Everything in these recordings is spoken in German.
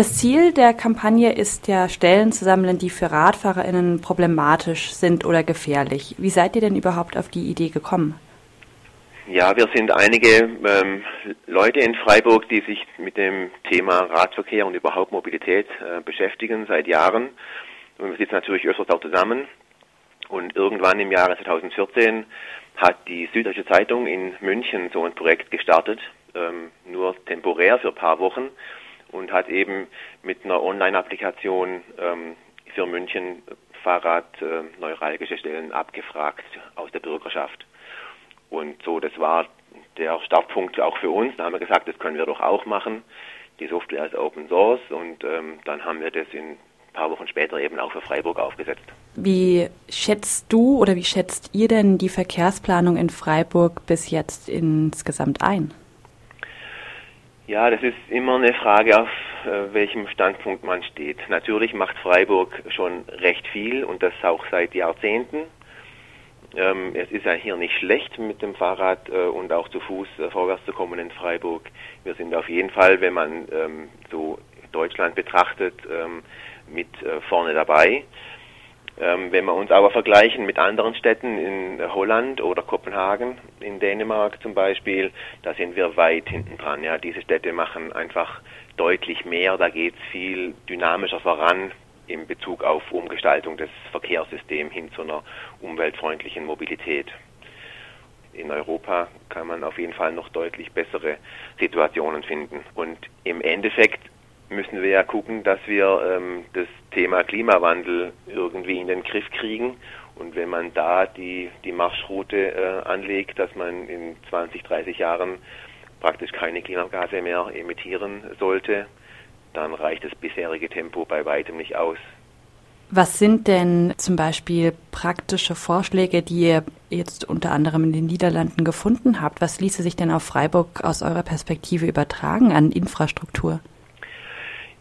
Das Ziel der Kampagne ist ja, Stellen zu sammeln, die für RadfahrerInnen problematisch sind oder gefährlich. Wie seid ihr denn überhaupt auf die Idee gekommen? Ja, wir sind einige ähm, Leute in Freiburg, die sich mit dem Thema Radverkehr und überhaupt Mobilität äh, beschäftigen seit Jahren. Und wir sitzen natürlich öfters auch zusammen. Und irgendwann im Jahre 2014 hat die Süddeutsche Zeitung in München so ein Projekt gestartet, ähm, nur temporär für ein paar Wochen und hat eben mit einer Online-Applikation ähm, für München Fahrradneuralgische äh, Stellen abgefragt aus der Bürgerschaft. Und so, das war der Startpunkt auch für uns. Da haben wir gesagt, das können wir doch auch machen. Die Software ist Open Source und ähm, dann haben wir das in ein paar Wochen später eben auch für Freiburg aufgesetzt. Wie schätzt du oder wie schätzt ihr denn die Verkehrsplanung in Freiburg bis jetzt insgesamt ein? Ja, das ist immer eine Frage, auf äh, welchem Standpunkt man steht. Natürlich macht Freiburg schon recht viel und das auch seit Jahrzehnten. Ähm, es ist ja hier nicht schlecht mit dem Fahrrad äh, und auch zu Fuß äh, vorwärts zu kommen in Freiburg. Wir sind auf jeden Fall, wenn man ähm, so Deutschland betrachtet, ähm, mit äh, vorne dabei. Ähm, wenn wir uns aber vergleichen mit anderen Städten in Holland oder Kopenhagen, in Dänemark zum Beispiel, da sind wir weit hinten dran. Ja, diese Städte machen einfach deutlich mehr, da geht es viel dynamischer voran in Bezug auf Umgestaltung des Verkehrssystems hin zu einer umweltfreundlichen Mobilität. In Europa kann man auf jeden Fall noch deutlich bessere Situationen finden. Und im Endeffekt müssen wir ja gucken, dass wir ähm, das Thema Klimawandel irgendwie in den Griff kriegen. Und wenn man da die, die Marschroute äh, anlegt, dass man in 20, 30 Jahren praktisch keine Klimagase mehr emittieren sollte, dann reicht das bisherige Tempo bei weitem nicht aus. Was sind denn zum Beispiel praktische Vorschläge, die ihr jetzt unter anderem in den Niederlanden gefunden habt? Was ließe sich denn auf Freiburg aus eurer Perspektive übertragen an Infrastruktur?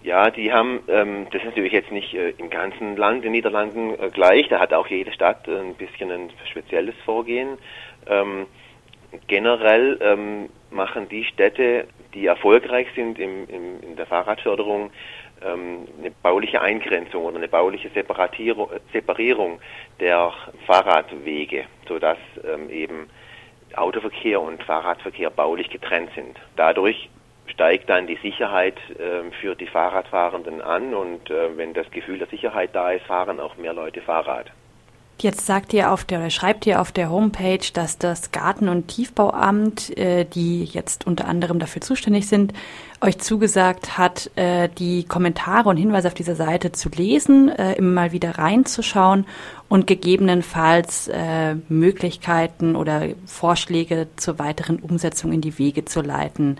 Ja, die haben, ähm, das ist natürlich jetzt nicht äh, im ganzen Land den Niederlanden äh, gleich, da hat auch jede Stadt ein bisschen ein spezielles Vorgehen. Ähm, generell ähm, machen die Städte, die erfolgreich sind im, im, in der Fahrradförderung, ähm, eine bauliche Eingrenzung oder eine bauliche Separierung der Fahrradwege, sodass ähm, eben Autoverkehr und Fahrradverkehr baulich getrennt sind. Dadurch steigt dann die Sicherheit äh, für die Fahrradfahrenden an und äh, wenn das Gefühl der Sicherheit da ist, fahren auch mehr Leute Fahrrad. Jetzt sagt ihr auf der oder schreibt ihr auf der Homepage, dass das Garten- und Tiefbauamt, äh, die jetzt unter anderem dafür zuständig sind, euch zugesagt hat, äh, die Kommentare und Hinweise auf dieser Seite zu lesen, äh, immer mal wieder reinzuschauen und gegebenenfalls äh, Möglichkeiten oder Vorschläge zur weiteren Umsetzung in die Wege zu leiten.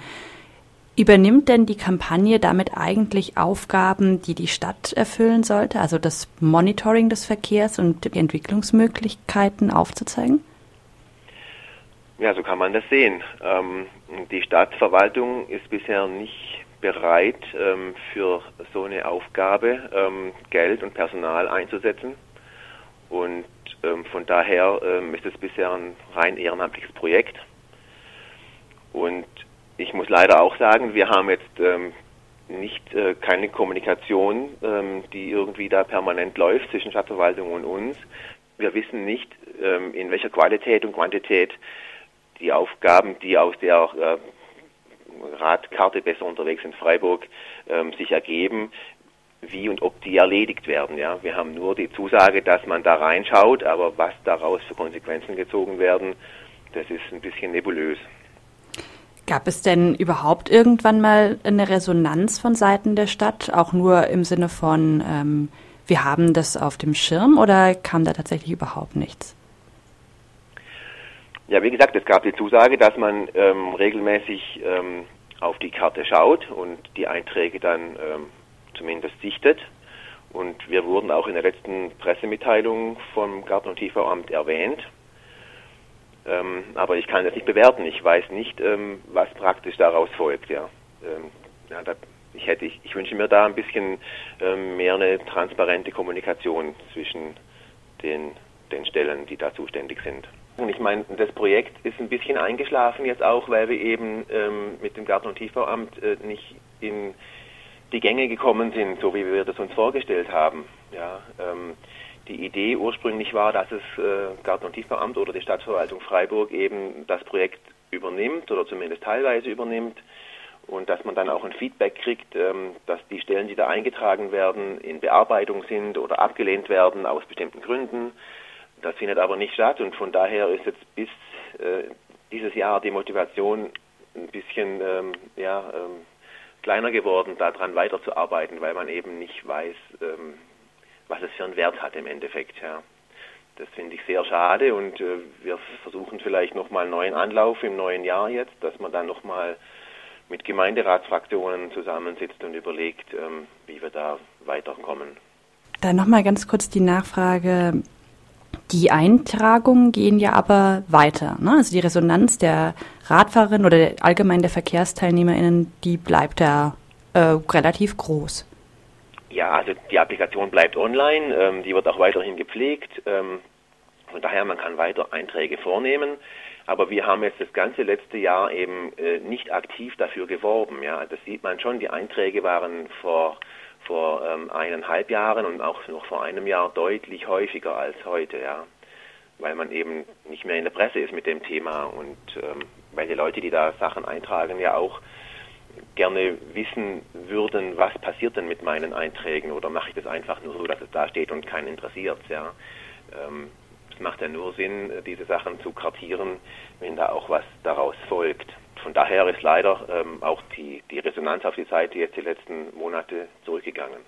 Übernimmt denn die Kampagne damit eigentlich Aufgaben, die die Stadt erfüllen sollte, also das Monitoring des Verkehrs und die Entwicklungsmöglichkeiten aufzuzeigen? Ja, so kann man das sehen. Ähm, die Stadtverwaltung ist bisher nicht bereit, ähm, für so eine Aufgabe ähm, Geld und Personal einzusetzen. Und ähm, von daher ähm, ist es bisher ein rein ehrenamtliches Projekt. Und ich muss leider auch sagen, wir haben jetzt ähm, nicht äh, keine Kommunikation, ähm, die irgendwie da permanent läuft zwischen Stadtverwaltung und uns. Wir wissen nicht, ähm, in welcher Qualität und Quantität die Aufgaben, die aus der äh, Radkarte besser unterwegs in Freiburg ähm, sich ergeben, wie und ob die erledigt werden. Ja, wir haben nur die Zusage, dass man da reinschaut, aber was daraus für Konsequenzen gezogen werden, das ist ein bisschen nebulös. Gab es denn überhaupt irgendwann mal eine Resonanz von Seiten der Stadt, auch nur im Sinne von, ähm, wir haben das auf dem Schirm oder kam da tatsächlich überhaupt nichts? Ja, wie gesagt, es gab die Zusage, dass man ähm, regelmäßig ähm, auf die Karte schaut und die Einträge dann ähm, zumindest sichtet. Und wir wurden auch in der letzten Pressemitteilung vom Garten- und Tiefbauamt erwähnt. Ähm, aber ich kann das nicht bewerten. Ich weiß nicht, ähm, was praktisch daraus folgt. Ja, ähm, ja da, ich hätte, ich, ich, wünsche mir da ein bisschen ähm, mehr eine transparente Kommunikation zwischen den, den Stellen, die da zuständig sind. Und ich meine, das Projekt ist ein bisschen eingeschlafen jetzt auch, weil wir eben ähm, mit dem Garten- und Tiefbauamt äh, nicht in die Gänge gekommen sind, so wie wir das uns vorgestellt haben. Ja, ähm, die Idee ursprünglich war, dass es äh, Garten- und Tiefbauamt oder die Stadtverwaltung Freiburg eben das Projekt übernimmt oder zumindest teilweise übernimmt und dass man dann auch ein Feedback kriegt, ähm, dass die Stellen, die da eingetragen werden, in Bearbeitung sind oder abgelehnt werden aus bestimmten Gründen. Das findet aber nicht statt und von daher ist jetzt bis äh, dieses Jahr die Motivation ein bisschen ähm, ja, ähm, kleiner geworden, daran weiterzuarbeiten, weil man eben nicht weiß, ähm, was es für einen Wert hat im Endeffekt. Ja. Das finde ich sehr schade und äh, wir versuchen vielleicht nochmal einen neuen Anlauf im neuen Jahr jetzt, dass man dann nochmal mit Gemeinderatsfraktionen zusammensitzt und überlegt, ähm, wie wir da weiterkommen. Dann nochmal ganz kurz die Nachfrage. Die Eintragungen gehen ja aber weiter. Ne? Also die Resonanz der Radfahrerin oder allgemein der Verkehrsteilnehmerinnen, die bleibt ja äh, relativ groß. Ja, also die Applikation bleibt online, ähm, die wird auch weiterhin gepflegt. Ähm, von daher, man kann weiter Einträge vornehmen. Aber wir haben jetzt das ganze letzte Jahr eben äh, nicht aktiv dafür geworben. Ja, das sieht man schon. Die Einträge waren vor vor ähm, eineinhalb Jahren und auch noch vor einem Jahr deutlich häufiger als heute. Ja, weil man eben nicht mehr in der Presse ist mit dem Thema und ähm, weil die Leute, die da Sachen eintragen, ja auch gerne wissen würden, was passiert denn mit meinen Einträgen oder mache ich das einfach nur so, dass es da steht und keinen interessiert. Ja. Ähm, es macht ja nur Sinn, diese Sachen zu kartieren, wenn da auch was daraus folgt. Von daher ist leider ähm, auch die, die Resonanz auf die Seite jetzt die letzten Monate zurückgegangen.